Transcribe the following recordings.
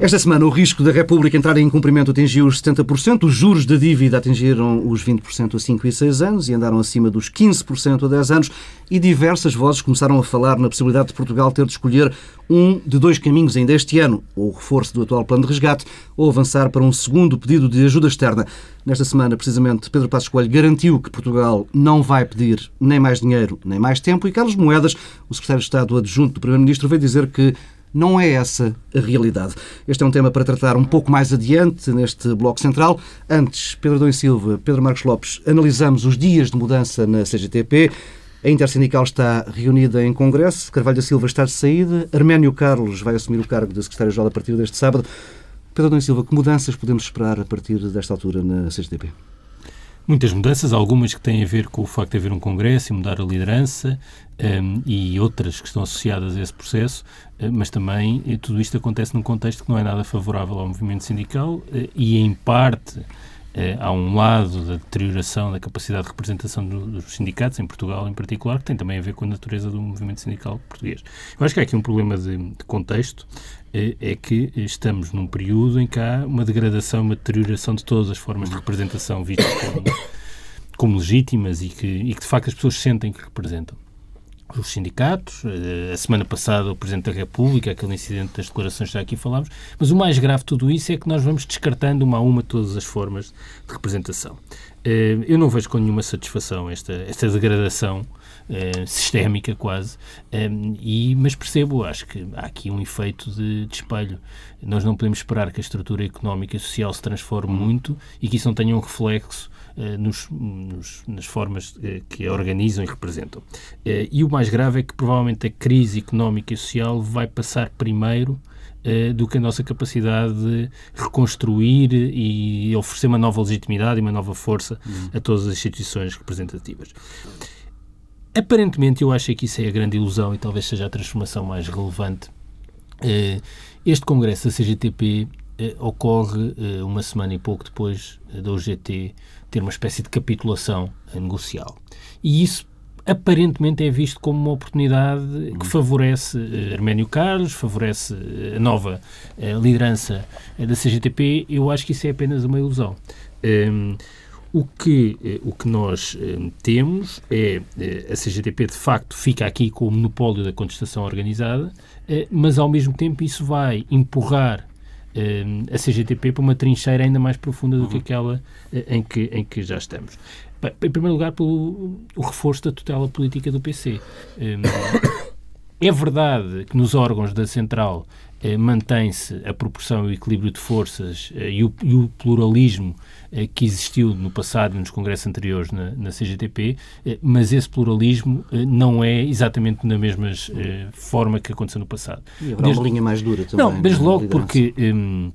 Esta semana, o risco da República entrar em cumprimento atingiu os 70%, os juros da dívida atingiram os 20% a 5 e 6 anos e andaram acima dos 15% a 10 anos. E diversas vozes começaram a falar na possibilidade de Portugal ter de escolher um de dois caminhos ainda este ano, ou o reforço do atual plano de resgate, ou avançar para um segundo pedido de ajuda externa. Nesta semana, precisamente, Pedro Passos Coelho garantiu que Portugal não vai pedir nem mais dinheiro, nem mais tempo, e Carlos Moedas, o secretário de Estado adjunto do Primeiro-Ministro, veio dizer que não é essa a realidade. Este é um tema para tratar um pouco mais adiante neste Bloco Central. Antes, Pedro Dom Silva, Pedro Marcos Lopes, analisamos os dias de mudança na CGTP. A Intersindical está reunida em Congresso, Carvalho da Silva está de saída, Arménio Carlos vai assumir o cargo de secretário-geral a partir deste sábado. Pedro Dom Silva, que mudanças podemos esperar a partir desta altura na CGTP? Muitas mudanças, algumas que têm a ver com o facto de haver um congresso e mudar a liderança, um, e outras que estão associadas a esse processo, uh, mas também uh, tudo isto acontece num contexto que não é nada favorável ao movimento sindical uh, e, em parte, há um lado da deterioração da capacidade de representação do, dos sindicatos, em Portugal em particular, que tem também a ver com a natureza do movimento sindical português. Eu acho que há aqui um problema de, de contexto, é que estamos num período em que há uma degradação, uma deterioração de todas as formas de representação vistas como, como legítimas e que, e que, de facto, as pessoas sentem que representam os sindicatos. Eh, a semana passada, o Presidente da República, aquele incidente das declarações que já aqui falámos. Mas o mais grave de tudo isso é que nós vamos descartando uma a uma todas as formas de representação. Eh, eu não vejo com nenhuma satisfação esta, esta degradação eh, sistémica quase, e, mas percebo, acho que há aqui um efeito de, de, espelho. Nós não podemos esperar que a estrutura económica e social se transforme muito e que isso não tenha um reflexo eh, nos, nos, nas formas eh, que a organizam e representam. E o mais grave é que provavelmente a crise económica e social vai passar primeiro do que a nossa capacidade de reconstruir e oferecer uma nova legitimidade e uma nova força uhum. a todas as instituições representativas. Aparentemente, eu acho que isso é a grande ilusão e talvez seja a transformação mais relevante. Este congresso da CGTP ocorre uma semana e pouco depois da UGT ter uma espécie de capitulação negocial. E isso aparentemente é visto como uma oportunidade que favorece uh, Arménio Carlos, favorece a nova liderança da CGTP. Eu acho que isso é apenas uma ilusão. Um, ehm, o que, o que nós um, temos é a CGTP de facto fica aqui com o monopólio da contestação organizada, mas ao mesmo tempo isso vai empurrar a CGTP para uma trincheira ainda mais profunda do que uhum. aquela eh, em que, em que já estamos. Bem, em primeiro lugar, pelo o reforço da tutela política do PC. É verdade que nos órgãos da Central eh, mantém-se a proporção e o equilíbrio de forças eh, e, o, e, o, pluralismo eh, que existiu no passado nos congressos anteriores na, na CGTP, eh, mas esse pluralismo eh, não é exatamente na mesma eh, forma que aconteceu no passado. E haverá desde, uma linha mais dura também. Não, desde logo porque um,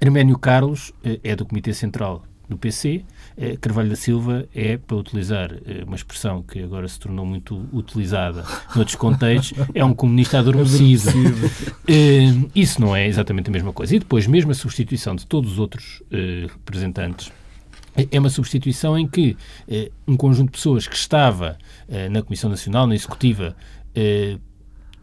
Arménio Carlos é do Comitê Central do PC. Eh, Carvalho da Silva é, para utilizar eh, uma expressão que agora se tornou muito utilizada noutros contextos, é um comunista adormecido. Eh, isso não é exatamente a mesma coisa. E depois, mesmo a substituição de todos os outros representantes é uma substituição em que um conjunto de pessoas que estava na Comissão Nacional, na Executiva,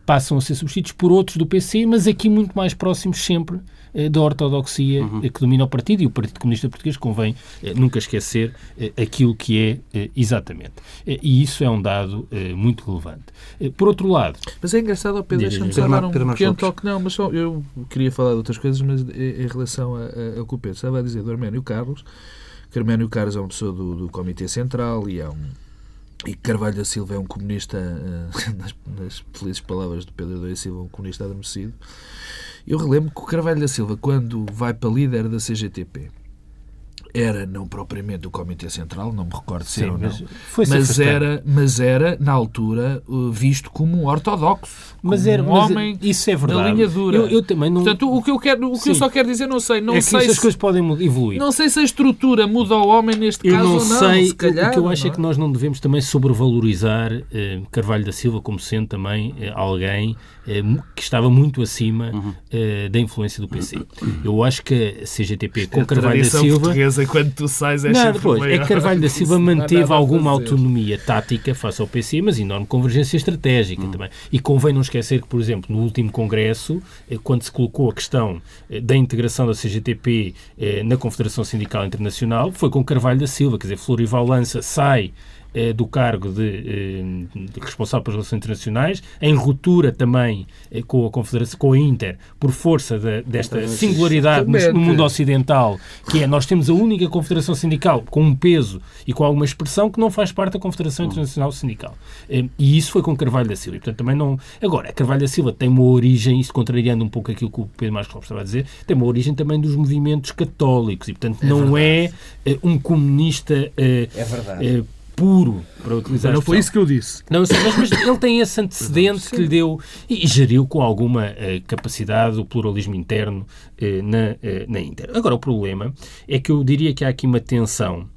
passam a ser substituídos por outros do PC, mas aqui muito mais próximos sempre eh, da ortodoxia uhum. Eh, que domina o partido e o Partido Comunista Português convém eh, nunca esquecer aquilo que é exatamente. E isso é um dado muito relevante. Por outro lado... Mas é engraçado, Pedro, deixa-me só dar um pequeno toque. Não, mas só, eu queria falar de outras coisas, mas em relação ao que o Pedro estava a dizer do Arménio Carlos, que Arménio Carlos é uma pessoa do, do Comitê Central e é um e Carvalho da Silva é um comunista, nas, nas felizes palavras do Pedro da Silva, um comunista adormecido. Eu relembro que o Carvalho da Silva, quando vai para líder da CGTP, era não propriamente do Comitê Central, não me recordo se era ou não, mas, mas era, mas era, na altura, uh, visto como um ortodoxo, mas era, um mas homem isso é verdade. da linha dura. Eu, eu também não... Portanto, o que eu, quero, o que eu só quero dizer, não sei, não é sei se as coisas podem evoluir. Não sei se a estrutura muda o homem neste eu caso não ou não. Sei, se calhar, o que eu acho é? é que nós não devemos também sobrevalorizar eh, Carvalho da Silva como sendo também eh, alguém eh, que estava muito acima uhum. Eh, da influência do PC. Eu acho que a CGTP com a Carvalho da Silva é quando tu sais é Não, depois, é que Carvalho da Silva manteve alguma autonomia tática face ao PC, mas enorme convergência estratégica hum. também. E convém não esquecer que, por exemplo, no último Congresso, eh, quando se colocou a questão eh, da integração da CGTP eh, na Confederação Sindical Internacional, foi com Carvalho da Silva, quer dizer, Florival Lança sai eh, do cargo de, eh, de, responsável pelas relações internacionais, em ruptura também eh, com a Confederação, com a Inter, por força de, desta singularidade no, no, mundo ocidental, que é nós temos a única confederação sindical com um peso e com alguma expressão que não faz parte da Confederação Internacional Sindical. E isso foi com Carvalho da Silva. E, portanto, também não. Agora, Carvalho da Silva tem uma origem, isso contrariando um pouco aquilo que o Pedro Marcos Lopes estava a dizer, tem uma origem também dos movimentos católicos e, portanto, é não verdade. é um comunista. É verdade puro, para utilizar Não foi isso que eu disse. Não, sei, mas, mas ele tem esse antecedente que lhe deu e, e geriu com alguma uh, capacidade o pluralismo interno uh, na, uh, na Inter. Agora, o problema é que eu diria que há aqui uma tensão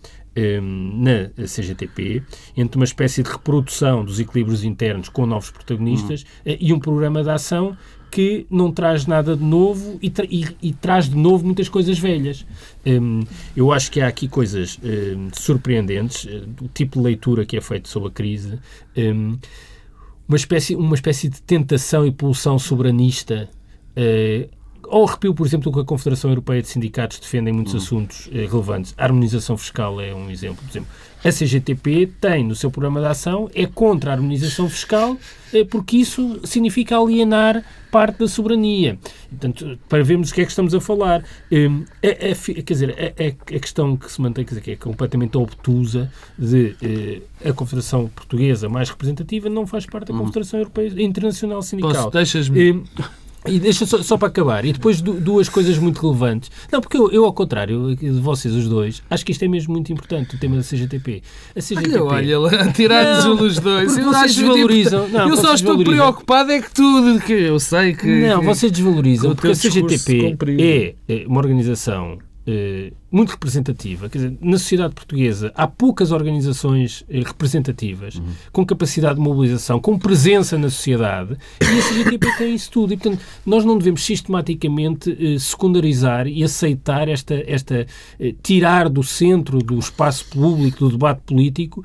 na CGTP entre uma espécie de reprodução dos equilíbrios internos com novos protagonistas uhum. e um programa de ação que não traz nada de novo e, tra e, e traz de novo muitas coisas velhas. Um, eu acho que há aqui coisas um, surpreendentes, uh, o tipo de leitura que é feito sobre a crise, um, uma, espécie, uma espécie de tentação e pulsão soberanista. Uh, ao arrepio, por exemplo, do que a Confederação Europeia de Sindicatos defende em muitos hum. assuntos eh, relevantes. A harmonização fiscal é um exemplo. Por exemplo, a CGTP tem no seu programa de ação, é contra a harmonização fiscal, eh, porque isso significa alienar parte da soberania. Portanto, para vermos o que é que estamos a falar. Eh, a, a, quer dizer, a, a, questão que se mantém, quer dizer, que é completamente obtusa de eh, a Confederação Portuguesa mais representativa não faz parte da hum. Confederação Europeia Internacional Sindical. Posso, deixas-me... E deixa só, só, para acabar, e depois duas coisas muito relevantes. Não, porque eu, eu, ao contrário de vocês, os dois, acho que isto é mesmo muito importante, o tema da CGTP. A CGTP. Olha, olha, tirar-nos os dois. Eu vocês desvalorizam. Não, eu só estou preocupado é que tudo, que eu sei que. Não, vocês desvalorizam, porque a CGTP é, é uma organização eh, muito representativa. Quer dizer, na sociedade portuguesa há poucas organizações eh, representativas uhum. com capacidade de mobilização, com presença na sociedade e a CGTP tem isso tudo. E, portanto, nós não devemos sistematicamente eh, secundarizar e aceitar esta, esta tirar do centro do espaço público, do debate político,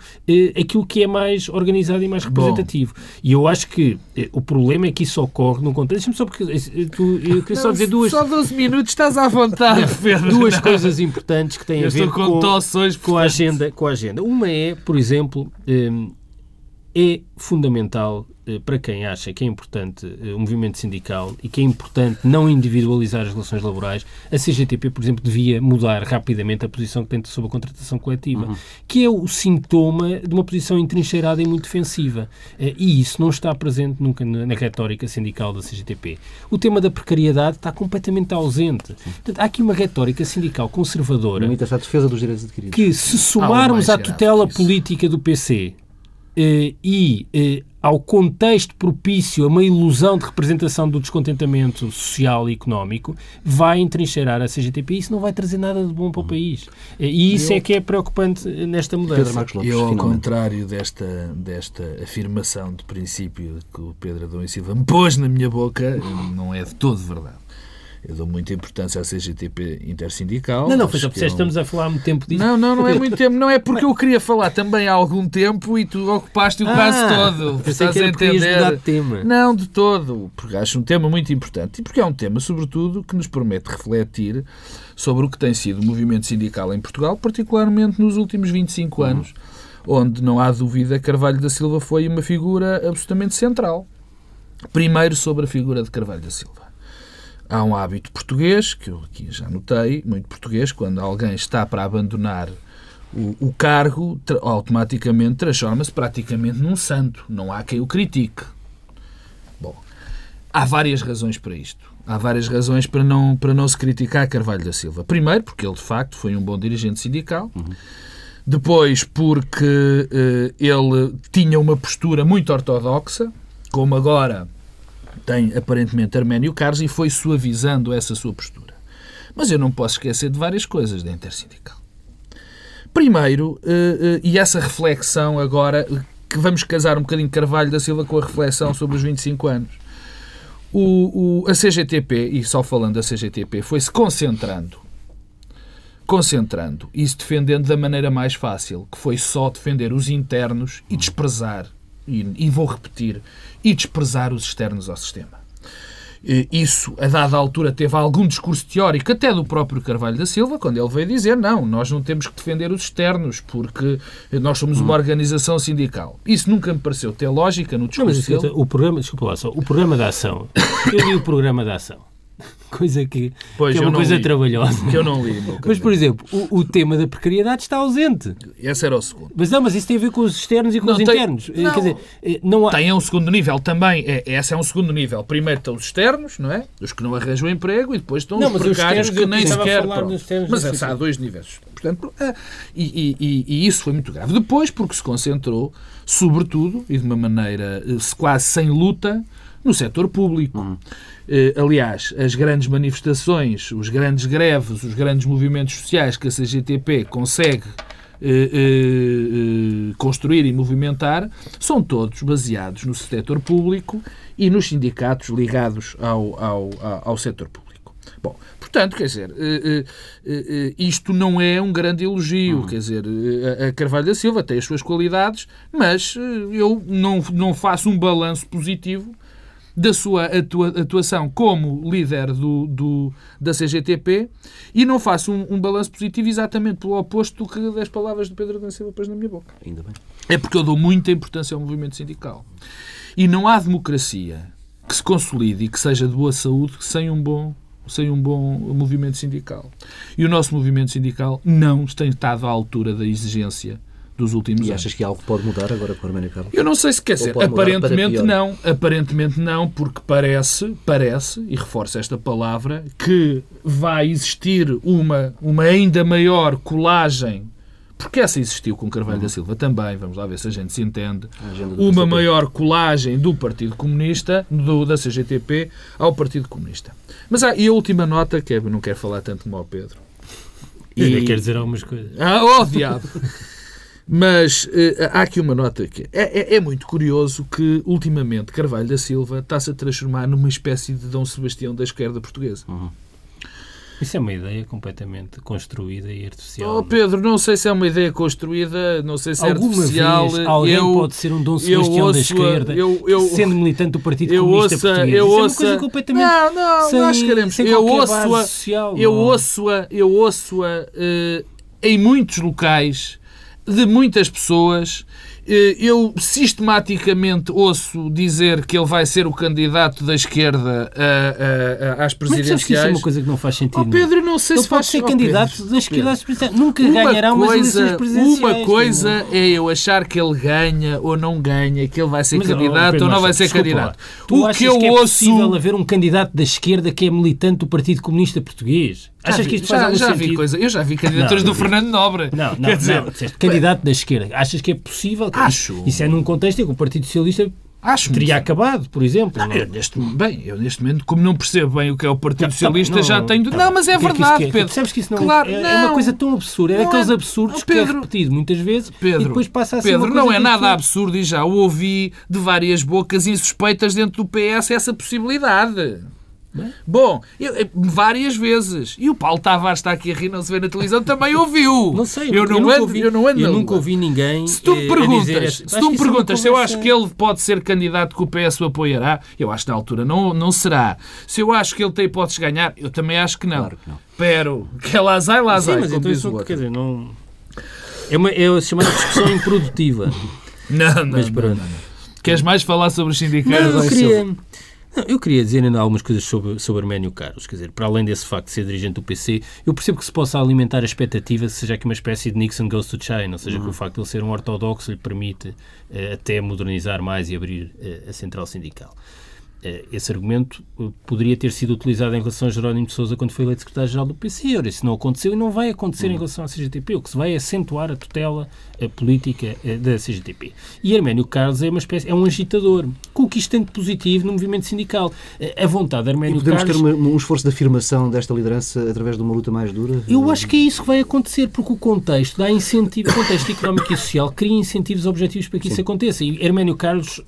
aquilo que é mais organizado e mais representativo. Bom. E eu acho que o problema é que isso ocorre num contexto. Deixa-me só porque tu, eu queria só dizer duas. Só 12 minutos estás à vontade, Pedro. Duas duas coisas importantes que têm Eu a ver com, com, com, a agenda, com a agenda. Uma é, por exemplo, hum, é fundamental eh, para quem acha que é importante eh, o movimento sindical e que é importante não individualizar as relações laborais, a CGTP, por exemplo, devia mudar rapidamente a posição que tem sobre a contratação coletiva, uhum. que é o sintoma de uma posição entrincheirada e muito defensiva. Eh, e isso não está presente nunca na retórica sindical da CGTP. O tema da precariedade está completamente ausente. Portanto, há aqui uma retórica sindical conservadora. Limita-se à defesa dos direitos adquiridos. Que, se somarmos à tutela política do PC eh, e eh, ao contexto propício a uma ilusão de representação do descontentamento social e económico, vai entrincheirar a CGTP e isso não vai trazer nada de bom para o país. Eh, e isso eu, é que é preocupante nesta mudança. Lopes, eu, ao finalmente. contrário desta, desta afirmação de princípio que o Pedro Adão e Silva me pôs na minha boca, não é de todo verdade. Eu dou muita importância à CGTP intersindical. Não, não, foi só porque é estamos a falar há muito tempo disso. Não, não, não é muito tempo. Não é porque eu queria falar também há algum tempo e tu ocupaste o ah, caso todo. Estás que a entender? De tema. Não, de todo. Porque acho um tema muito importante e porque é um tema, sobretudo, que nos permite refletir sobre o que tem sido o movimento sindical em Portugal, particularmente nos últimos 25 uhum. anos, onde não há dúvida Carvalho da Silva foi uma figura absolutamente central. Primeiro sobre a figura de Carvalho da Silva. Há um hábito português, que eu aqui já notei, muito português, quando alguém está para abandonar o, o cargo, tra automaticamente transforma-se praticamente num santo. Não há quem o critique. Bom, há várias razões para isto. Há várias razões para não, para não se criticar Carvalho da Silva. Primeiro, porque ele de facto foi um bom dirigente sindical. Uhum. Depois, porque uh, ele tinha uma postura muito ortodoxa, como agora tem aparentemente Arménio Carlos e foi suavizando essa sua postura. Mas eu não posso esquecer de várias coisas da Intersindical. Primeiro, eh, eh, e essa reflexão agora, que vamos casar um bocadinho Carvalho da Silva com a reflexão sobre os 25 anos. O, o, a CGTP, e só falando da CGTP, foi-se concentrando concentrando e se defendendo da maneira mais fácil, que foi só defender os internos e desprezar, e, e vou repetir, e desprezar os externos ao sistema. Isso, a dada altura, teve algum discurso teórico, até do próprio Carvalho da Silva, quando ele veio dizer: não, nós não temos que defender os externos, porque nós somos uma organização sindical. Isso nunca me pareceu ter lógica no discurso. Não, mas, o programa, desculpa lá só, o programa da ação, eu li o programa da ação coisa que, pois, que é uma coisa li, trabalhosa. Que eu não li. Mas, por exemplo, o, o, tema da precariedade está ausente. Esse era o segundo. Mas não, mas isso tem a ver com os externos e com não, os tem, internos. Não, Quer dizer, eh, não há... Tem um segundo nível também. É, esse é um segundo nível. Primeiro estão os externos, não é? Os que não arranjam emprego e depois estão não, os precários que nem sequer... Mas é, há dois níveis. Portanto, é, e, e, e, isso foi muito grave. Depois, porque se concentrou, sobretudo, e de uma maneira eh, quase sem luta, no setor público. Uhum. Eh, aliás, as grandes manifestações, os grandes greves, os grandes movimentos sociais que a CGTP consegue eh, eh, construir e movimentar são todos baseados no setor público e nos sindicatos ligados ao, ao, ao setor público. Bom, portanto, quer dizer, isto não é um grande elogio. Uhum. Quer dizer, a Carvalho da Silva tem as suas qualidades, mas eu não, não faço um balanço positivo da sua atuação como líder do, do da CGTP e não faço um, um balanço positivo exatamente pelo oposto do que das palavras de Pedro da Silva pôs na minha boca. Ainda bem. É porque eu dou muita importância ao movimento sindical. E não há democracia que se consolide e que seja de boa saúde sem um bom sem um bom movimento sindical. E o nosso movimento sindical não tem estado à altura da exigência dos últimos e anos. E achas que algo pode mudar agora com o Arménio Carlos? Eu não sei se quer dizer. Aparentemente não. Aparentemente não, porque parece, parece, e reforço esta palavra, que vai existir uma, uma ainda maior colagem porque essa existiu com Carvalho uhum. da Silva também, vamos lá ver se a gente se entende, uma maior colagem do Partido Comunista, do, da CGTP, ao Partido Comunista. Mas há, e a última nota, que é, não quero falar tanto como ao Pedro. E... Quer dizer algumas coisas. Ah, oh, diabo! Mas uh, há aqui uma nota que é, é, é, muito curioso que, ultimamente, Carvalho da Silva está-se a transformar numa espécie de Dom Sebastião da esquerda portuguesa. Uhum. Isso é uma ideia completamente construída e artificial. Oh, Pedro, não sei se é uma ideia construída, não sei se é Alguma artificial. Vez alguém eu, pode ser um Dom Sebastião ouço, da esquerda, eu, eu, sendo militante do Partido eu Comunista Português. Eu ouço, é uma coisa completamente não, não, sem, nós queremos. Sem eu ouço-a, social, eu ouço-a, eu ouço-a uh, em muitos locais de muitas pessoas. Eh, eu sistematicamente ouço dizer que ele vai ser o candidato da esquerda a, a, a, às presidenciais. Mas que isso é uma coisa que não faz sentido. Oh, Pedro, não sei ele se pode ser candidato Pedro, da esquerda às presidenciais. Nunca uma ganhará umas coisa, presidenciais. Uma coisa é eu achar que ele ganha ou não ganha, que ele vai ser Mas, oh, candidato oh, Pedro, ou não vai ser candidato. Lá. Tu o que eu que é ouço... possível haver um candidato da esquerda que é militante do Partido Comunista Português? Achas vi, que isto faz já, já sentido? vi coisa. Eu já vi candidaturas não, do Fernando Nobre. Não, não, dizer, não. Candidato da esquerda. Achas que é possível? Acho. Isso é num contexto em que o Partido Socialista Acho teria muito. acabado, por exemplo. Não, eu neste, bem, eu neste momento, como não percebo bem o que é o Partido tá, Socialista, não, já tenho. Tá, não, mas é verdade, que é? Pedro. Percebes que isso não, claro, é, não, é uma coisa tão absurda. É daqueles absurdos Pedro, que é repetido muitas vezes Pedro, e depois passa a ser Pedro, não é nada absurdo e já ouvi de várias bocas insuspeitas dentro do PS essa possibilidade. Bom, eu, várias vezes. E o Paulo Tavares está aqui a rir, não se vê na televisão, também ouviu. Não sei, eu, não ando, ouvi, eu não ando. Eu nunca ouvi ninguém. Se tu me eh, perguntas, se tu me é perguntas se eu acho que ele pode ser candidato que o PS o apoiará, eu acho que na altura não, não será. Se eu acho que ele tem hipóteses de ganhar, eu também acho que não. Claro que não. Pero, que é sai, lá sai. Mas então isso, quer dizer, não. É, uma, é chamada discussão improdutiva. Não, não, mas, não, não, não. Queres mais falar sobre os sindicatos? Não, eu queria... Não, eu queria dizer ainda algumas coisas sobre, sobre Arménio Carlos. Quer dizer, para além desse facto de ser dirigente do PC, eu percebo que se possa alimentar a expectativa de seja aqui uma espécie de Nixon goes to China, ou seja, uhum. que o facto de ele ser um ortodoxo lhe permite uh, até modernizar mais e abrir uh, a central sindical. Eh, esse argumento eh, poderia ter sido utilizado em relação a Jerónimo de Sousa quando foi eleito secretário-geral do PC. Ora, isso não aconteceu e não vai acontecer em hum. relação à CGTP. O que se vai é acentuar a tutela a política eh, da CGTP. E Arménio Carlos é uma espécie, é um agitador, com o que isto tem de positivo no movimento sindical. A vontade de Arménio e podemos Carlos... ter uma, um esforço de afirmação desta liderança através de uma luta mais dura? Eu acho que é isso que vai acontecer, porque o contexto dá incentivo, o contexto económico e social cria incentivos objetivos para que Sim. isso aconteça. E Arménio Carlos,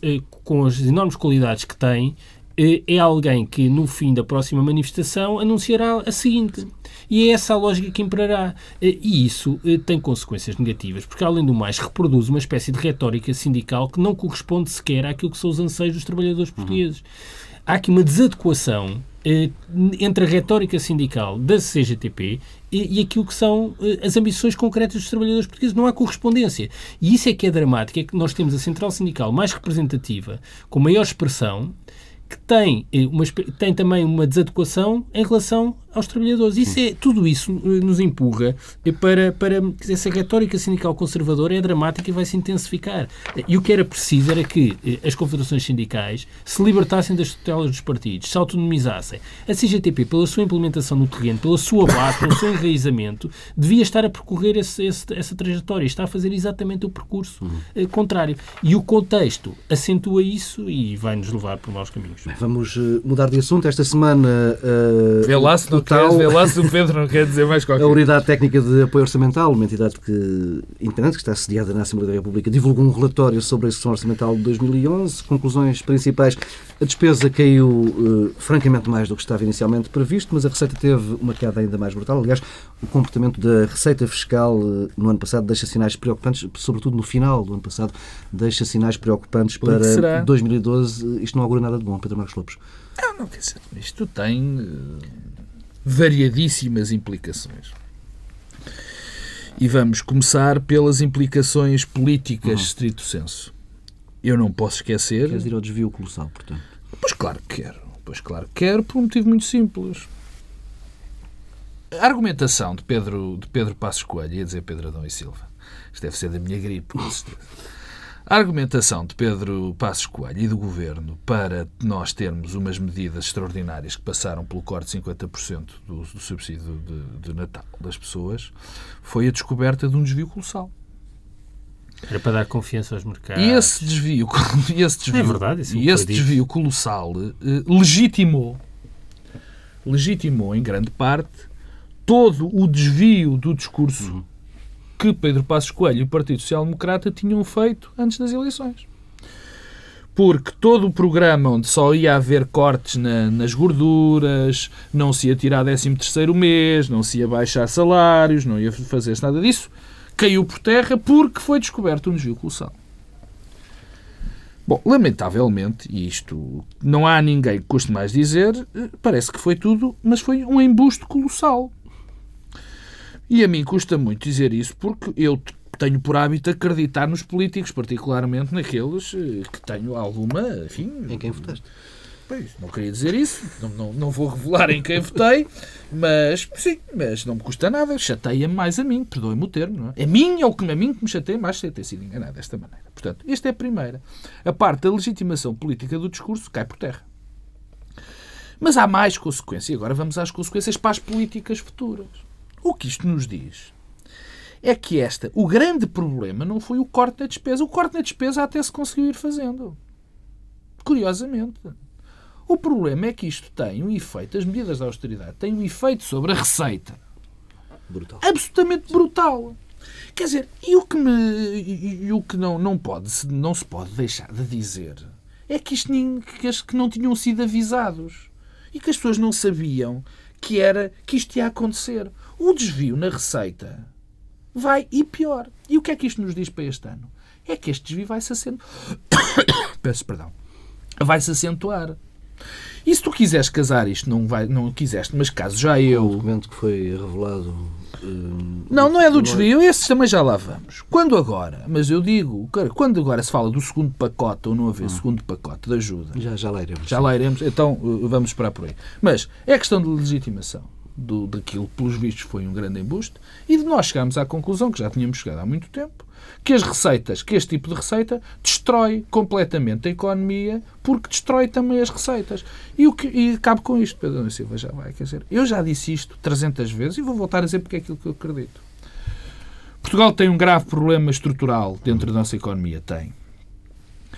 com as enormes qualidades que tem, eh, é alguém que, no fim da próxima manifestação, anunciará a seguinte. E é essa a lógica que imperará. Eh, e isso eh, tem consequências negativas, porque, além do mais, reproduz uma espécie de retórica sindical que não corresponde sequer àquilo que são os anseios dos trabalhadores portugueses. Há aqui uma desadequação entre a retórica sindical da CGTP e, e aquilo que são as ambições concretas dos trabalhadores portugueses. Não há correspondência. E isso é que é dramático, é que nós temos a central sindical mais representativa, com maior expressão, que tem, uma, tem também uma desadequação em relação aos trabalhadores. Isso é, tudo isso eh, nos empurra para, para dizer, essa retórica sindical conservadora é dramática e vai se intensificar. E o que era preciso era que eh, as confederações sindicais se libertassem das tutelas dos partidos, se autonomizassem. A CGTP, pela sua implementação no terreno, pela sua base, pelo seu enraizamento, devia estar a percorrer esse, esse, essa trajetória, está a fazer exatamente o percurso contrário. E o contexto acentua isso e vai-nos levar por maus caminhos. Bem, vamos mudar de assunto. Esta semana. Uh, Vê lá se não total. Quer, lá se o Pedro não quer dizer mais qualquer A Unidade Técnica de Apoio Orçamental, uma entidade que, independente que está sediada na Assembleia da República, divulgou um relatório sobre a execução orçamental de 2011. Conclusões principais: a despesa caiu uh, francamente mais do que estava inicialmente previsto, mas a receita teve uma queda ainda mais brutal. Aliás, o comportamento da receita fiscal uh, no ano passado deixa sinais preocupantes, sobretudo no final do ano passado, deixa sinais preocupantes para 2012. Isto não augura nada de bom, Pedro Marcos Lopes. Não, não, quer dizer, isto tem variadíssimas implicações. E vamos começar pelas implicações políticas, uhum. estrito senso. Eu não posso esquecer. Queres ir ao desvio colossal, portanto? Pois claro que quero. Pois claro que quero, por um motivo muito simples. A argumentação de Pedro, de Pedro Passos Coelho, ia dizer Pedro Adão e Silva, isto deve ser da minha gripe, com certeza. A argumentação de Pedro Passos Coelho e do Governo para nós termos umas medidas extraordinárias que passaram pelo corte de 50% do, do subsídio de, de Natal das pessoas foi a descoberta de um desvio colossal. Era para dar confiança aos mercados. E esse desvio, esse desvio, é verdade, e esse desvio colossal eh, legitimou, legitimou em grande parte todo o desvio do discurso uhum que Pedro Passos Coelho e o Partido Social Democrata tinham feito antes das eleições. Porque todo o programa onde só ia haver cortes na, nas gorduras, não se ia tirar 13 terceiro mês, não se ia baixar salários, não ia fazer-se nada disso, caiu por terra porque foi descoberto um desvio colossal. Bom, lamentavelmente, e isto não há ninguém que custe mais dizer, parece que foi tudo, mas foi um embuste colossal. E a mim custa muito dizer isso porque eu tenho por hábito acreditar nos políticos, particularmente naqueles eh, que tenho alguma, enfim... Em quem votaste? Pois, não queria dizer isso, não, não, não vou revelar em quem votei, mas sim, mas não me custa nada, chateia-me mais a mim, perdoe-me o termo, não é? A mim é o que a mim que me chateia mais sem ter sido enganado desta maneira. Portanto, esta é a primeira. A parte da legitimação política do discurso cai por terra. Mas há mais consequências. E agora vamos às consequências para as políticas futuras. O que isto nos diz é que esta, o grande problema não foi o corte da despesa. O corte da despesa até se conseguiu ir fazendo. Curiosamente. O problema é que isto tem um efeito, as medidas de austeridade têm um efeito sobre a receita. Brutal. Absolutamente brutal. Quer dizer, e o que, me, e, e o que não, não, pode, não se pode deixar de dizer é que, isto, que, que não tinham sido avisados e que as pessoas não sabiam que era que isto ia acontecer o desvio na receita vai e pior. E o que é que isto nos diz para este ano? É que este desvio vai-se acentuar. Peço perdão. Vai-se acentuar. E se tu quiseres casar isto, não, vai, não quiseste, mas caso já eu. O documento que foi revelado. Uh, não, não é do desvio, esses também já lá vamos. Quando agora, mas eu digo, quando agora se fala do segundo pacote ou não haver hum. segundo pacote de ajuda. Já, já lá iremos. Já lá iremos, então uh, vamos esperar por aí. Mas é questão de legitimação do, daquilo, pelos vistos, foi um grande embuste, e de nós chegarmos à conclusão, que já tínhamos chegado há muito tempo, que as receitas, que este tipo de receita destrói completamente a economia porque destrói também as receitas. E, o que, e cabe com isto, Pedro Silva já vai, quer dizer, eu já disse isto 300 vezes e vou voltar a dizer porque é aquilo que eu acredito. Portugal tem um grave problema estrutural dentro da nossa economia, tem.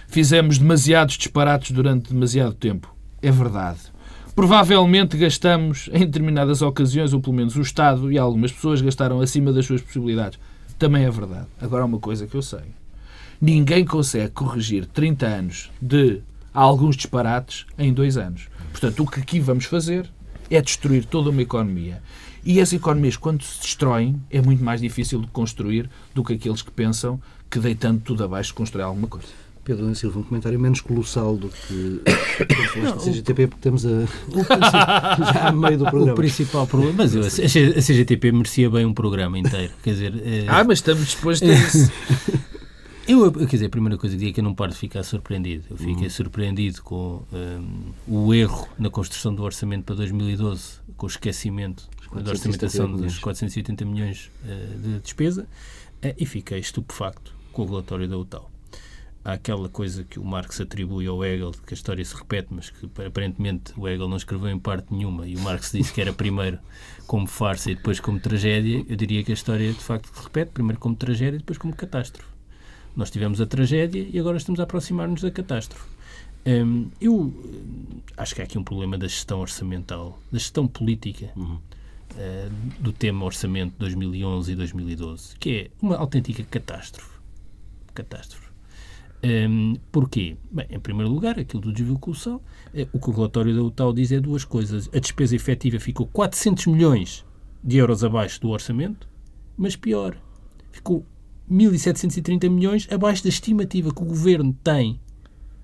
Fizemos demasiados disparates durante demasiado tempo, é verdade. Provavelmente gastamos em determinadas ocasiões, ou pelo menos o Estado e algumas pessoas gastaram acima das suas possibilidades. Também é verdade. Agora, há uma coisa que eu sei: ninguém consegue corrigir 30 anos de alguns disparates em dois anos. Portanto, o que aqui vamos fazer é destruir toda uma economia. E as economias, quando se destroem, é muito mais difícil de construir do que aqueles que pensam que deitando tudo abaixo construir alguma coisa. Pedro da Silva, um comentário menos colossal do que a CGTP, porque estamos a, já a meio do programa. O principal problema, mas eu, a CGTP merecia bem um programa inteiro. Quer dizer, é... Ah, mas estamos dispostos a isso. Eu, quer dizer, a primeira coisa que digo é que eu não paro de ficar surpreendido. Eu fiquei uhum. surpreendido com um, o erro na construção do orçamento para 2012, com o esquecimento da orçamentação dos 480 milhões uh, de despesa, uh, e fiquei estupefacto com o relatório da UTAL. Há aquela coisa que o Marx atribui ao Hegel, que a história se repete, mas que aparentemente o Hegel não escreveu em parte nenhuma, e o Marx disse que era primeiro como farsa e depois como tragédia. Eu diria que a história de facto se repete, primeiro como tragédia e depois como catástrofe. Nós tivemos a tragédia e agora estamos a aproximar-nos da catástrofe. Um, eu acho que há aqui um problema da gestão orçamental, da gestão política uhum. uh, do tema orçamento de 2011 e 2012, que é uma autêntica catástrofe. Catástrofe. Um, porquê? Bem, em primeiro lugar, aquilo do desvio colossal. O que o relatório da UTAL diz é duas coisas. A despesa efetiva ficou 400 milhões de euros abaixo do orçamento, mas pior, ficou 1.730 milhões abaixo da estimativa que o governo tem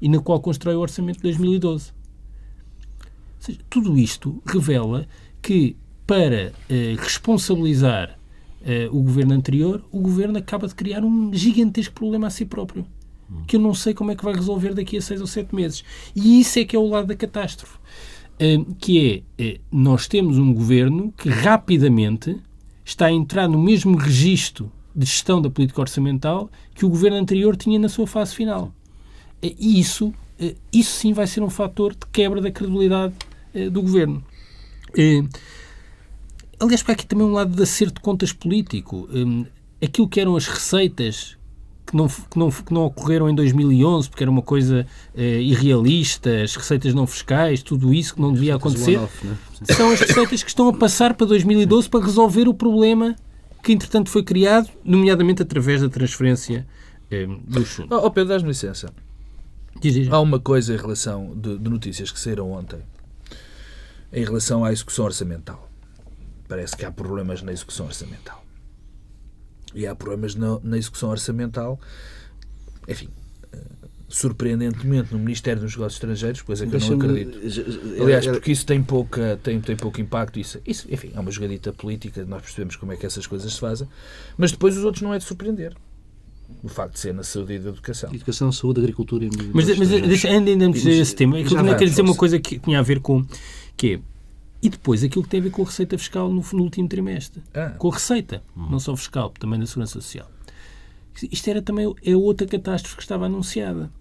e na qual constrói o orçamento de 2012. Ou seja, tudo isto revela que, para eh, responsabilizar eh, o governo anterior, o governo acaba de criar um gigantesco problema a si próprio. Que eu não sei como é que vai resolver daqui a seis ou sete meses. E isso é que é o lado da catástrofe. Eh, que é, eh, nós temos um governo que rapidamente está a entrar no mesmo registro de gestão da política orçamental que o governo anterior tinha na sua fase final. E isso, isso sim vai ser um fator de quebra da credibilidade eh, do governo. Aliás, há aqui também um lado de acerto de contas político. Aquilo que eram as receitas que não, que não, que não ocorreram em 2011 porque era uma coisa eh, irrealista, as receitas não fiscais, tudo isso que não devia acontecer, né? são as receitas que estão a passar para 2012 para resolver o problema que entretanto foi criado, nomeadamente através da transferência eh, do Chun. Oh, oh Pedro, dás-me licença. Diz, diz. Há uma coisa em relação de, de, notícias que saíram ontem em relação à execução orçamental. Parece que há problemas na execução orçamental. E há problemas na, na execução orçamental, enfim, surpreendentemente no Ministério dos Negócios Estrangeiros, coisa que eu não acredito. Aliás, porque isso tem, pouca, tem, tem pouco impacto. Isso, isso, enfim, é uma jogadita política, nós percebemos como é que essas coisas se fazem, mas depois os outros não é de surpreender. O facto de ser na saúde e da educação. Educação, saúde, agricultura e Mas, mas deixa, ainda ainda esse tema. Eu queria dizer uma coisa que tinha a ver com. que é, e depois aquilo que tem a ver com a receita fiscal no, no último trimestre. Ah. Com a receita, hum. não só fiscal, também da segurança social. Isto era também é outra catástrofe que estava anunciada.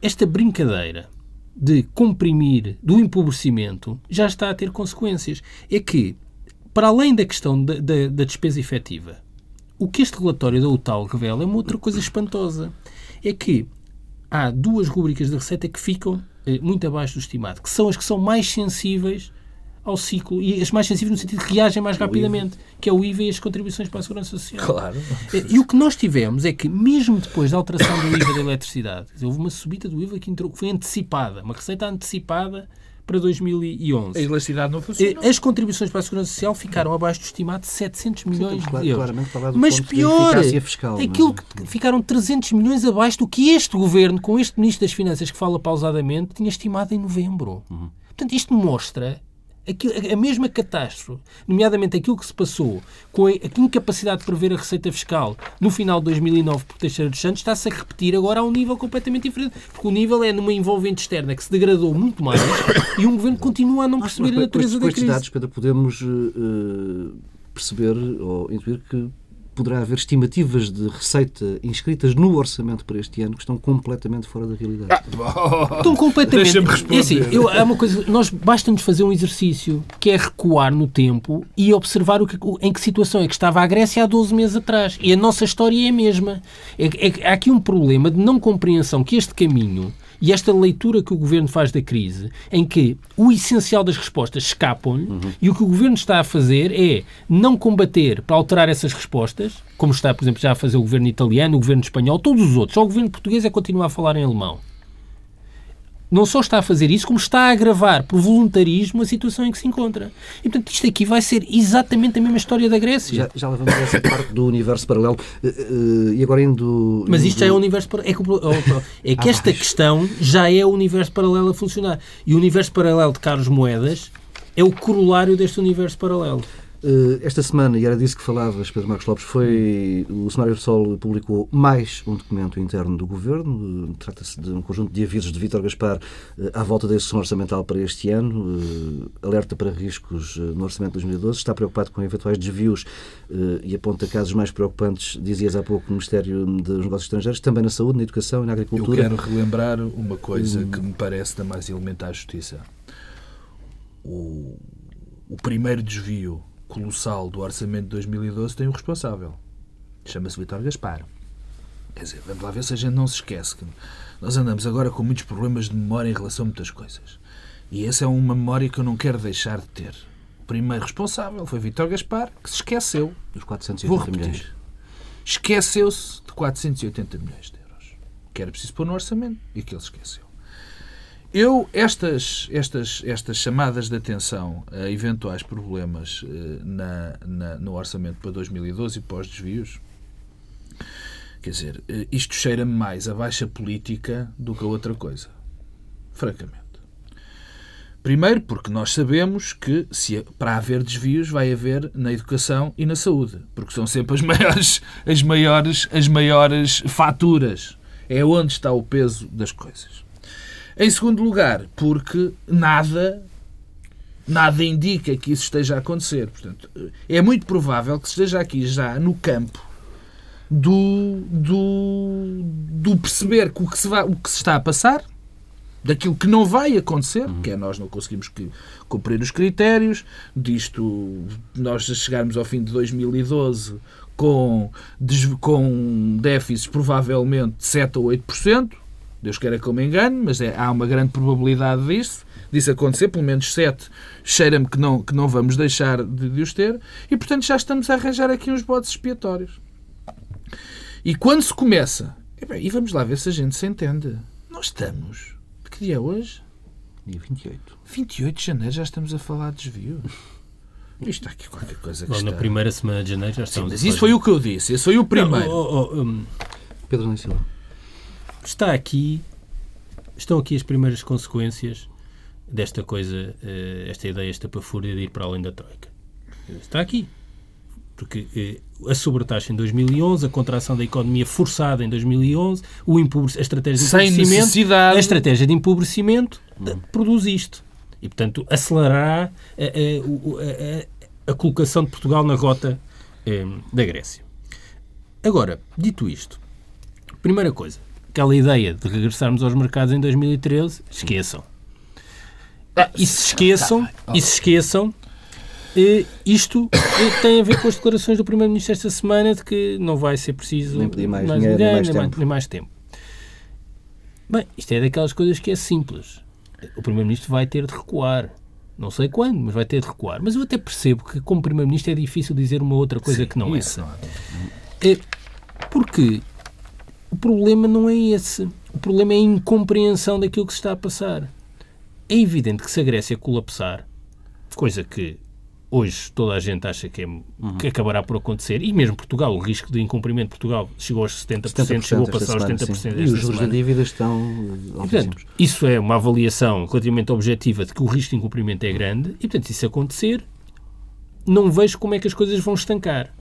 Esta brincadeira de comprimir, do empobrecimento, já está a ter consequências. É que, para além da questão da, da, da despesa efetiva, o que este relatório da UTAL revela é uma outra coisa espantosa. É que há duas rubricas da receita que ficam eh, muito abaixo do estimado, que são as que são mais sensíveis ao ciclo e as mais sensíveis no sentido que reagem mais rapidamente, que é o IVA e as contribuições para a segurança social. Claro. E o que nós tivemos é que, mesmo depois da alteração do IVA da eletricidade, houve uma subida do IVA que, entrou, que foi antecipada, uma receita antecipada para 2011. A eletricidade não funcionou. As contribuições para a Segurança Social ficaram abaixo do estimado de 700 milhões Sim, de euros. Mas pior, fiscal, aquilo mas... que ficaram 300 milhões abaixo do que este governo, com este Ministro das Finanças que fala pausadamente, tinha estimado em novembro. Uhum. Portanto, isto mostra a mesma catástrofe, nomeadamente aquilo que se passou com a, incapacidade de prever a receita fiscal no final de 2009 por Teixeira dos Santos, está-se a repetir agora a um nível completamente diferente. Porque o nível é numa envolvente externa que se degradou muito mais e um governo continua a não perceber a natureza da crise. dados, Pedro, podemos uh, perceber ou intuir que poderá haver estimativas de receita inscritas no orçamento para este ano que estão completamente fora da realidade. Ah, estão completamente. Deixa-me responder. É assim, eu, é uma coisa, nós basta-nos fazer um exercício que é recuar no tempo e observar o que, em que situação é que estava a Grécia há 12 meses atrás. E a nossa história é a mesma. É, é, há aqui um problema de não compreensão que este caminho e esta leitura que o governo faz da crise, em que o essencial das respostas escapam-lhe uhum. e o que o governo está a fazer é não combater para alterar essas respostas, como está, por exemplo, já a fazer o governo italiano, o governo espanhol, todos os outros. Só o governo português é continuar a falar em alemão. Não só está a fazer isso, como está a agravar por voluntarismo a situação em que se encontra. E, portanto, isto aqui vai ser exatamente a mesma história da Grécia. Já, já levamos essa parte do universo paralelo. Uh, uh, e agora indo. Mas isto já é o universo paralelo. É que, é que esta questão já é o universo paralelo a funcionar. E o universo paralelo de Carlos Moedas é o corolário deste universo paralelo. Eh, esta semana, e era disso que falavas, Pedro Marcos Lopes, foi o Semanário do Sol publicou mais um documento interno do Governo. Trata-se de um conjunto de avisos de Vítor Gaspar eh, à volta da execução orçamental para este ano. Eh, alerta para riscos no Orçamento de 2012. Está preocupado com eventuais desvios e aponta casos mais preocupantes, dizias há pouco, no Ministério dos Negócios Estrangeiros, também na saúde, na educação e na agricultura. Eu quero relembrar uma coisa que me parece da mais elementar justiça. O, o primeiro desvio colossal do orçamento de 2012 tem o responsável. Chama-se Vítor Gaspar. Quer dizer, vamos lá ver se a gente não se esquece que nós andamos agora com muitos problemas de memória em relação a muitas coisas. E essa é uma memória que eu não quero deixar de ter. O primeiro responsável foi Vítor Gaspar, que se esqueceu. Os 480 milhões. Esqueceu-se de 480 milhões de euros. Que era preciso pôr no orçamento e que ele esqueceu. Eu, estas, estas, estas chamadas de atenção a eventuais problemas eh, na, na, no orçamento para 2012 e pós-desvios, quer dizer, eh, isto cheira-me mais a baixa política do que a outra coisa. Francamente. Primeiro, porque nós sabemos que se, para haver desvios vai haver na educação e na saúde, porque são sempre as maiores, as maiores, as maiores faturas. É onde está o peso das coisas. Em segundo lugar, porque nada nada indica que isso esteja a acontecer. Portanto, é muito provável que esteja aqui já no campo do, do, do perceber que o que, se vai, o que se está a passar, daquilo que não vai acontecer, que é nós não conseguimos que, cumprir os critérios, disto nós chegarmos ao fim de 2012 com, com déficits provavelmente de 7 ou 8%, Deus queira que eu me engane, mas é, há uma grande probabilidade disso, disso acontecer, pelo menos sete, cheira-me que não, que não vamos deixar de, de os ter, e portanto já estamos a arranjar aqui uns bodes expiatórios. E quando se começa, e vamos lá ver se a gente se entende, nós estamos, de que dia é hoje? Dia 28. 28 de janeiro já estamos a falar de desvio. Isto está aqui qualquer coisa que Bom, está... Na primeira semana de janeiro já estamos Sim, mas isso foi o que eu disse, esse foi o primeiro. Não, oh, oh, um... Pedro Silva está aqui, estão aqui as primeiras consequências desta coisa, eh, esta ideia, esta pafúrdia de ir para além da Troika. Está aqui. Porque eh, a sobretaxa em 2011, a contração da economia forçada em 2011, o a estratégia de Sem empobrecimento, a estratégia de empobrecimento hum. produz isto. E, portanto, acelerará a, a, a, a colocação de Portugal na rota eh, da Grécia. Agora, dito isto, primeira coisa, aquela ideia de regressarmos aos mercados em 2013, esqueçam. Ah, e se esqueçam, e se esqueçam, eh, isto eh, tem a ver com as declarações do Primeiro-Ministro esta semana de que não vai ser preciso nem pedir mais, mais dinheiro, ninguém, nem, mais, nem, mais, nem mais tempo. Bem, isto é daquelas coisas que é simples. O Primeiro-Ministro vai ter de recuar. Não sei quando, mas vai ter de recuar. Mas eu até percebo que, como Primeiro-Ministro, é difícil dizer uma outra coisa Sim, que não essa. Não é. Porque o problema não é esse. O problema é a incompreensão daquilo que se está a passar. É evidente que se a Grécia colapsar, coisa que hoje toda a gente acha que, é, uhum. que acabará por acontecer, e mesmo Portugal, o risco de incumprimento de Portugal chegou aos 70%, 70% chegou a passar aos 70%. Sim. E os juros da dívida estão e, portanto, Isso é uma avaliação relativamente objetiva de que o risco de incumprimento é grande, e portanto, se isso acontecer, não vejo como é que as coisas vão estancar.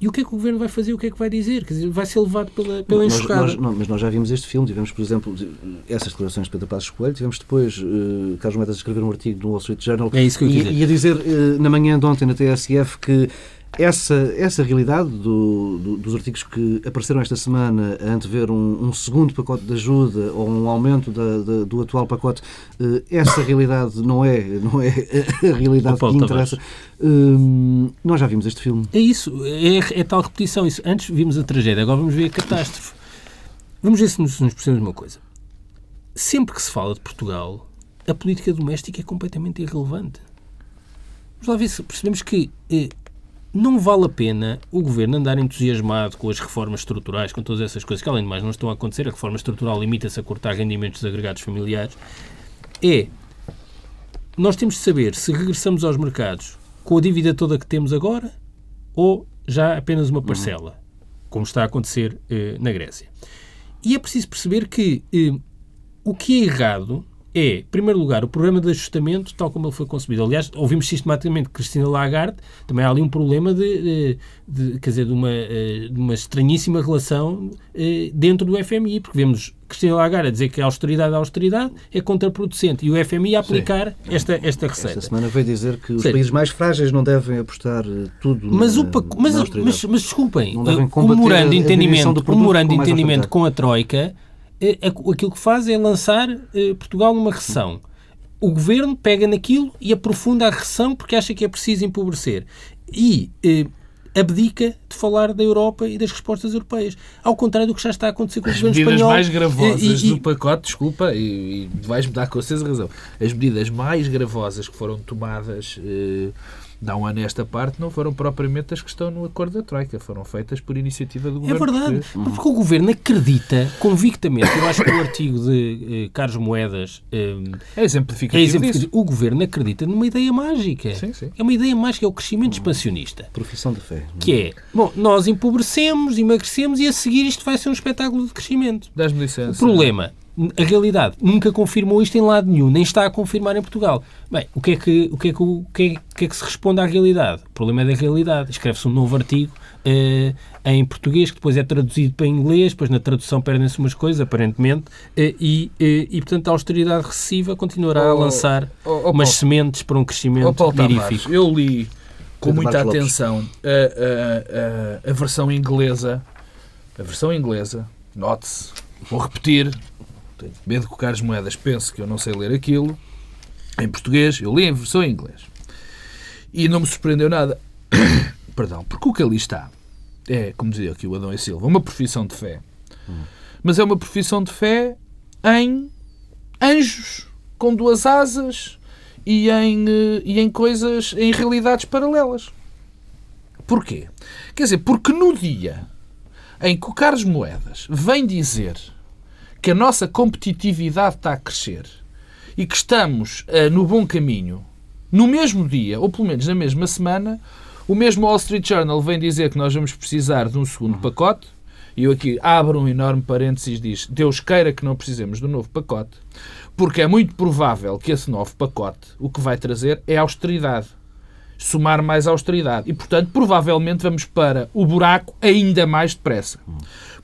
E o que é que o governo vai fazer? O que é que vai dizer? Quer dizer, vai ser levado pela, pela nós, enxurrada. Nós, não, mas nós já vimos este filme. Tivemos, por exemplo, essas declarações de Pedro Passos Coelho. Tivemos depois uh, Carlos Metas a escrever um artigo no Wall Street Journal. É isso que eu e, e a dizer uh, na manhã de ontem na TSF que essa, essa realidade do, do, dos artigos que apareceram esta semana a antever um, um segundo pacote de ajuda ou um aumento da, da, do atual pacote, uh, essa realidade não é, não é a realidade que interessa. Uh, nós já vimos este filme. É isso, é, é, tal repetição. Isso. Antes vimos a tragédia, agora vamos ver a catástrofe. Vamos ver se nos, nos percebemos uma coisa. Sempre que se fala de Portugal, a política doméstica é completamente irrelevante. Vamos lá ver se percebemos que eh, não vale a pena o governo andar entusiasmado com as reformas estruturais, com todas essas coisas que, além de mais, não estão a acontecer. A reforma estrutural limita-se a cortar rendimentos agregados familiares. É. Nós temos de saber se regressamos aos mercados com a dívida toda que temos agora ou já apenas uma parcela, como está a acontecer eh, na Grécia. E é preciso perceber que eh, o que é errado é, em primeiro lugar, o programa de ajustamento, tal como ele foi concebido. Aliás, ouvimos sistematicamente Cristina Lagarde, também há ali um problema de, de, de quer dizer, de uma, eh, de uma estranhíssima relação eh, dentro do FMI, porque vemos Cristina Lagarde a dizer que a austeridade, a austeridade é contraproducente e o FMI a aplicar esta, esta receita. Esta semana veio dizer que os Sim. países mais frágeis não devem apostar eh, tudo mas na, o, mas, na mas, mas, desculpem, o memorando de entendimento, o memorando de entendimento com a Troika é, é, aquilo que faz é lançar eh, Portugal numa recessão. O governo pega naquilo e aprofunda a recessão porque acha que é preciso empobrecer. E eh, abdica de falar da Europa e das respostas europeias. Ao contrário do que já está a acontecer com o governo espanhol. As medidas mais gravosas e, e, do pacote, desculpa, e, e vais-me dar com certeza razão, as medidas mais gravosas que foram tomadas... Eh, dá um ano esta parte, não foram propriamente as que estão no acordo da Troika, foram feitas por iniciativa do é Governo. É verdade, português. porque o Governo acredita convictamente, eu acho que o artigo de eh, Carlos Moedas eh, é exemplificativo. É exemplificativo. O Governo acredita numa ideia mágica. Sim, sim. É uma ideia mágica, é o crescimento expansionista. Profissão de fé. Que é, bom, nós empobrecemos, emagrecemos e a seguir isto vai ser um espetáculo de crescimento. Dás-me licença. O problema a realidade nunca confirmou isto em lado nenhum, nem está a confirmar em Portugal. Bem, o que é que, o que, é que, o que, é, o que, é que se responde à realidade? O problema é da realidade. Escreve-se um novo artigo eh, em português, que depois é traduzido para inglês, depois na tradução perdem-se umas coisas, aparentemente, eh, e, eh, e, portanto a austeridade recessiva continuará oh, a lançar oh, oh, umas sementes para um crescimento oh. Eu li com muita atenção a, a, a, a versão inglesa, a versão inglesa, note-se, vou repetir, tenho medo que o Carlos Moedas pense que eu não sei ler aquilo. Em português, eu li em versão em inglês. E não me surpreendeu nada. Perdão, porque o que ali está é, como dizia aqui o Adão e Silva, uma profissão de fé. Mas é uma profissão de fé em anjos com duas asas e em, eh, e em coisas, em realidades paralelas. Porquê? Quer dizer, porque no dia em que o Carlos Moedas vem dizer que a nossa competitividade está a crescer e que estamos uh, no bom caminho, no mesmo dia, ou pelo menos na mesma semana, o mesmo Wall Street Journal vem dizer que nós vamos precisar de um segundo pacote. E eu aqui abro um enorme parênteses e diz: Deus queira que não precisemos do novo pacote, porque é muito provável que esse novo pacote o que vai trazer é austeridade. Somar mais austeridade. E, portanto, provavelmente vamos para o buraco ainda mais depressa.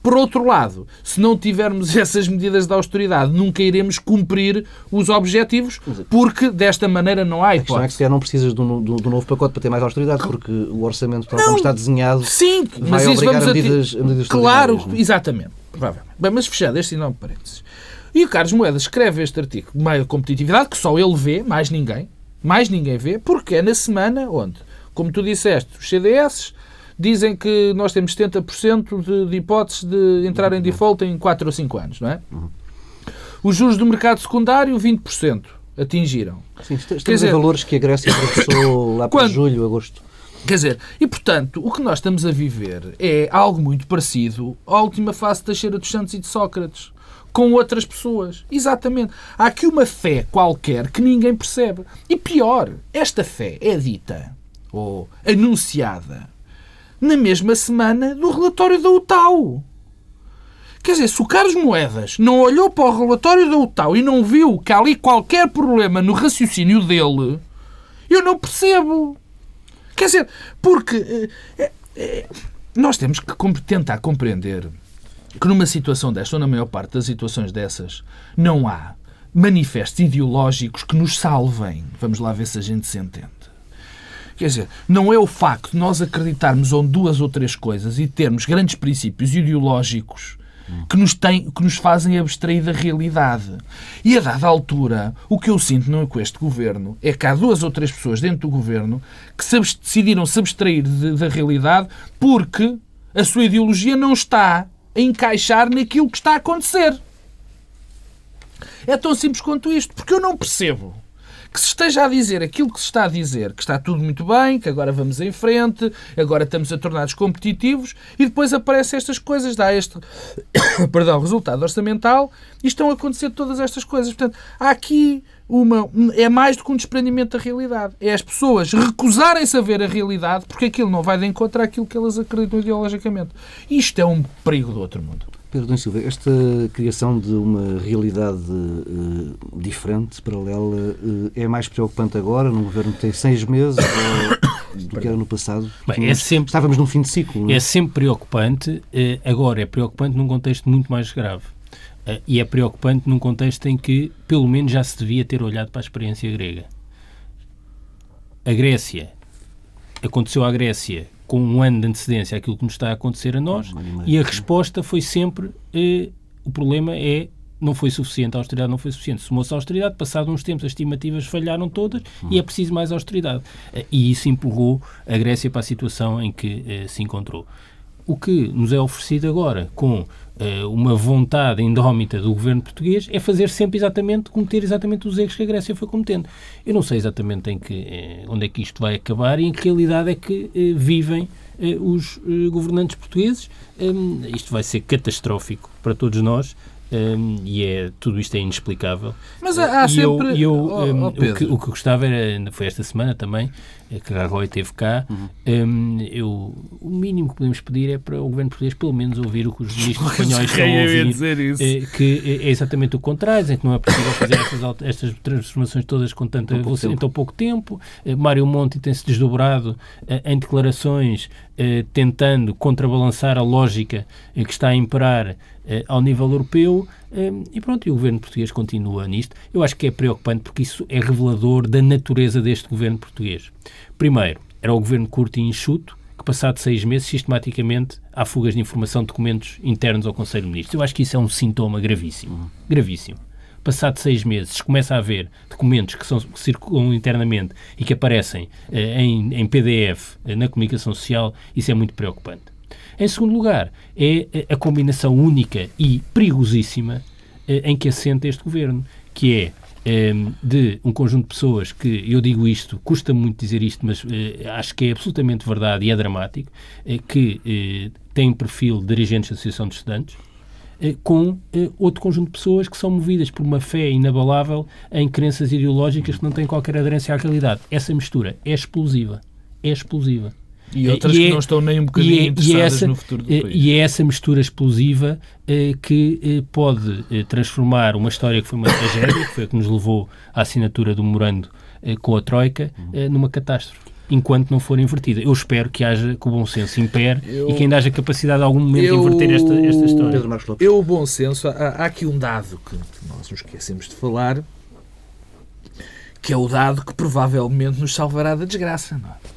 Por outro lado, se não tivermos essas medidas de austeridade, nunca iremos cumprir os objetivos, porque desta maneira não há hipótese. A é que se não precisas do, novo pacote para ter mais austeridade, porque o orçamento, tal como está desenhado, sim, vai mas isso vamos a medidas, a medidas Claro, é? exatamente. Provavelmente. Bem, mas fechado este enorme parênteses. E o Carlos Moedas escreve este artigo de maior competitividade, que só ele vê, mais ninguém, mais ninguém vê, porque é na semana onde, como tu disseste, os CDS dizem que nós temos 70% de, de hipóteses de entrar em default em 4 ou 5 anos, não é? Os juros do mercado secundário, 20% atingiram. Sim, estamos Quer dizer, valores que a Grécia atravessou lá para quando, julho, agosto. Quer dizer, e portanto, o que nós estamos a viver é algo muito parecido à última fase da Cheira dos Santos e de Sócrates com outras pessoas. Exatamente. Há aqui uma fé qualquer que ninguém percebe. E pior, esta fé é dita ou anunciada na mesma semana do relatório da UTAU. Quer dizer, se o Carlos Moedas não olhou para o relatório da UTAU e não viu que há ali qualquer problema no raciocínio dele, eu não percebo. Quer dizer, porque é, é, nós temos que tentar compreender que numa situação desta, ou na maior parte das situações dessas, não há manifestos ideológicos que nos salvem. Vamos lá ver se a gente se entende. Quer dizer, não é o facto de nós acreditarmos em duas ou três coisas e termos grandes princípios ideológicos que nos, tem, que nos fazem abstrair da realidade. E a dada altura, o que eu sinto não é com este governo é que há duas ou três pessoas dentro do governo que se decidiram se abstrair de, da realidade porque a sua ideologia não está a encaixar naquilo que está a acontecer. É tão simples quanto isto, porque eu não percebo que se esteja a dizer aquilo que se está a dizer, que está tudo muito bem, que agora vamos em frente, agora estamos a tornar-nos competitivos, e depois aparecem estas coisas, dá este perdão, resultado orçamental, e estão a acontecer todas estas coisas. Portanto, há aqui uma. É mais do que um desprendimento da realidade. É as pessoas recusarem-se a ver a realidade porque aquilo não vai de encontro àquilo que elas acreditam ideologicamente. Isto é um perigo do outro mundo. Pedro Dom Silva, esta criação de uma realidade uh, diferente, paralela, uh, é mais preocupante agora, num governo que tem seis meses, ou do que era no passado? Bem, é sempre, estávamos num fim de ciclo. É? é sempre preocupante, uh, agora é preocupante num contexto muito mais grave. e é preocupante num contexto em que, pelo menos, já se devia ter olhado para a experiência grega. A Grécia, aconteceu à Grécia com um ano de antecedência àquilo que nos está a acontecer a nós, e a resposta foi sempre eh, o problema é não foi suficiente, a austeridade não foi suficiente. Somou-se a austeridade, passado uns tempos as estimativas falharam todas uhum. e é preciso mais austeridade. Eh, e isso empurrou a Grécia para a situação em que eh, se encontrou. O que nos é oferecido agora, com uma vontade indómita do governo português, é fazer sempre exatamente, cometer exatamente os erros que a Grécia foi cometendo. Eu não sei exatamente em que, eh, onde é que isto vai acabar e em que realidade é que eh, vivem os governantes portugueses. Um, isto vai ser catastrófico para todos nós. Um, e é, tudo isto é inexplicável. Mas há, há sempre. Eu, eu oh, um, oh, o, que, o que gostava era, foi esta semana também, que a Rajoy teve cá, uhum. um, eu, o mínimo que podemos pedir é para o governo português pelo menos ouvir o que os ministros espanhóis estão a ouvir, é, que é exatamente o contrário, em que não é possível fazer estas, estas transformações todas com tanta velocidade em tão pouco tempo. Uh, Mário Monti tem-se desdobrado uh, em declarações uh, tentando contrabalançar a lógica que está a imperar ao nível europeu e pronto, e o governo português continua nisto. Eu acho que é preocupante porque isso é revelador da natureza deste governo português. Primeiro, era o governo curto e enxuto, que passado seis meses, sistematicamente, há fugas de informação de documentos internos ao Conselho de Ministros. Eu acho que isso é um sintoma gravíssimo. Gravíssimo. Passado seis meses, começa a haver documentos que, são, que circulam internamente e que aparecem eh, em, em, PDF eh, na comunicação social, isso é muito preocupante. Em segundo lugar, é eh, a combinação única e perigosíssima eh, em que assenta este governo, que é de um conjunto de pessoas que, eu digo isto, custa muito dizer isto, mas eh, acho que é absolutamente verdade e é dramático, eh, que eh, têm perfil de dirigentes da Associação de Estudantes, com outro conjunto de pessoas que são movidas por uma fé inabalável em crenças ideológicas que não têm qualquer aderência à realidade. Essa mistura é explosiva. É explosiva. E outras e que é, não estão nem um bocadinho é, interessadas é essa, no futuro do país. E é essa mistura explosiva eh, que eh, pode eh, transformar uma história que foi uma tragédia, que foi a que nos levou à assinatura do memorando eh, com a Troika, numa catástrofe enquanto não for invertida. Eu espero que haja que o bom senso impere eu, e que ainda haja capacidade de algum momento eu, de inverter esta, esta história. Eu, o bom senso, há, há, aqui um dado que nós nos esquecemos de falar, que é o dado que provavelmente nos salvará da desgraça, não é?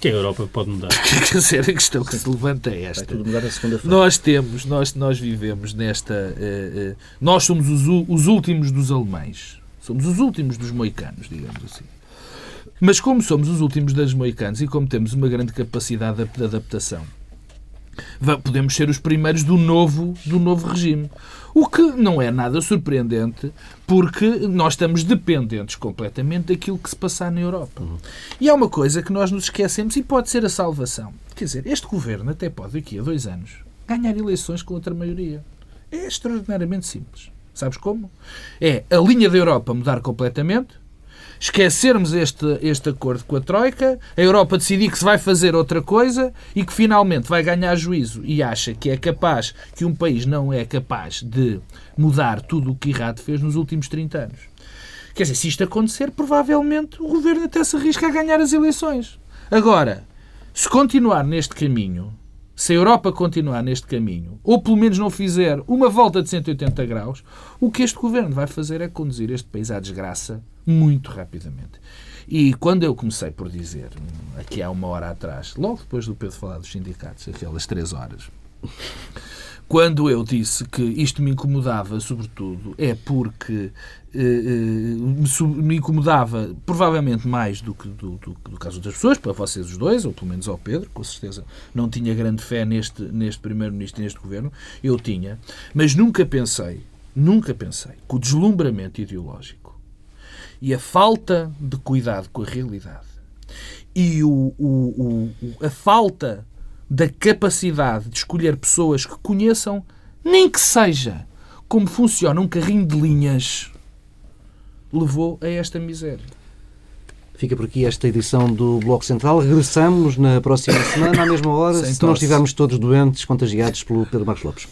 Que a Europa pode mudar. Quer dizer, a questão que se levanta é esta. Vai tudo mudar a segunda-feira. Nós temos, nós, nós vivemos nesta. Uh, uh, nós somos os, os últimos dos alemães. Somos os últimos dos moicanos, digamos assim. Mas como somos os últimos dos moicanos e como temos uma grande capacidade de adaptação, podemos ser os primeiros do novo, do novo regime. O que não é nada surpreendente, porque nós estamos dependentes completamente daquilo que se passar na Europa. Uhum. E há uma coisa que nós nos esquecemos e pode ser a salvação. Quer dizer, este governo até pode, daqui a dois anos, ganhar eleições com outra maioria. É extraordinariamente simples. Sabes como? É a linha da Europa mudar completamente, esquecermos este, este acordo com a Troika, a Europa decidir que se vai fazer outra coisa e que finalmente vai ganhar juízo e acha que é capaz, que um país não é capaz de mudar tudo o que Irrad fez nos últimos 30 anos. Quer dizer, se isto acontecer, provavelmente o governo até se arrisca a ganhar as eleições. Agora, se continuar neste caminho, se a Europa continuar neste caminho, ou pelo menos não fizer uma volta de 180 graus, o que este governo vai fazer é conduzir este país à desgraça muito rapidamente. E quando eu comecei por dizer, aqui há uma hora atrás, logo depois do Pedro falar dos sindicatos, aquelas três horas, quando eu disse que isto me incomodava, sobretudo, é porque eh, eh, me incomodava provavelmente mais do que do, do, do, caso das pessoas, para vocês os dois, ou pelo menos ao Pedro, com certeza não tinha grande fé neste, neste Primeiro-Ministro e neste Governo, eu tinha, mas nunca pensei, nunca pensei que o deslumbramento ideológico e a falta de cuidado com a realidade e o, o, o, a falta da capacidade de escolher pessoas que conheçam, nem que seja como funciona um carrinho de linhas, levou a esta miséria. Fica por aqui esta edição do Bloco Central. Regressamos na próxima semana, à mesma hora, Sem se tosse. não estivermos todos doentes, contagiados pelo Pedro Marcos Lopes.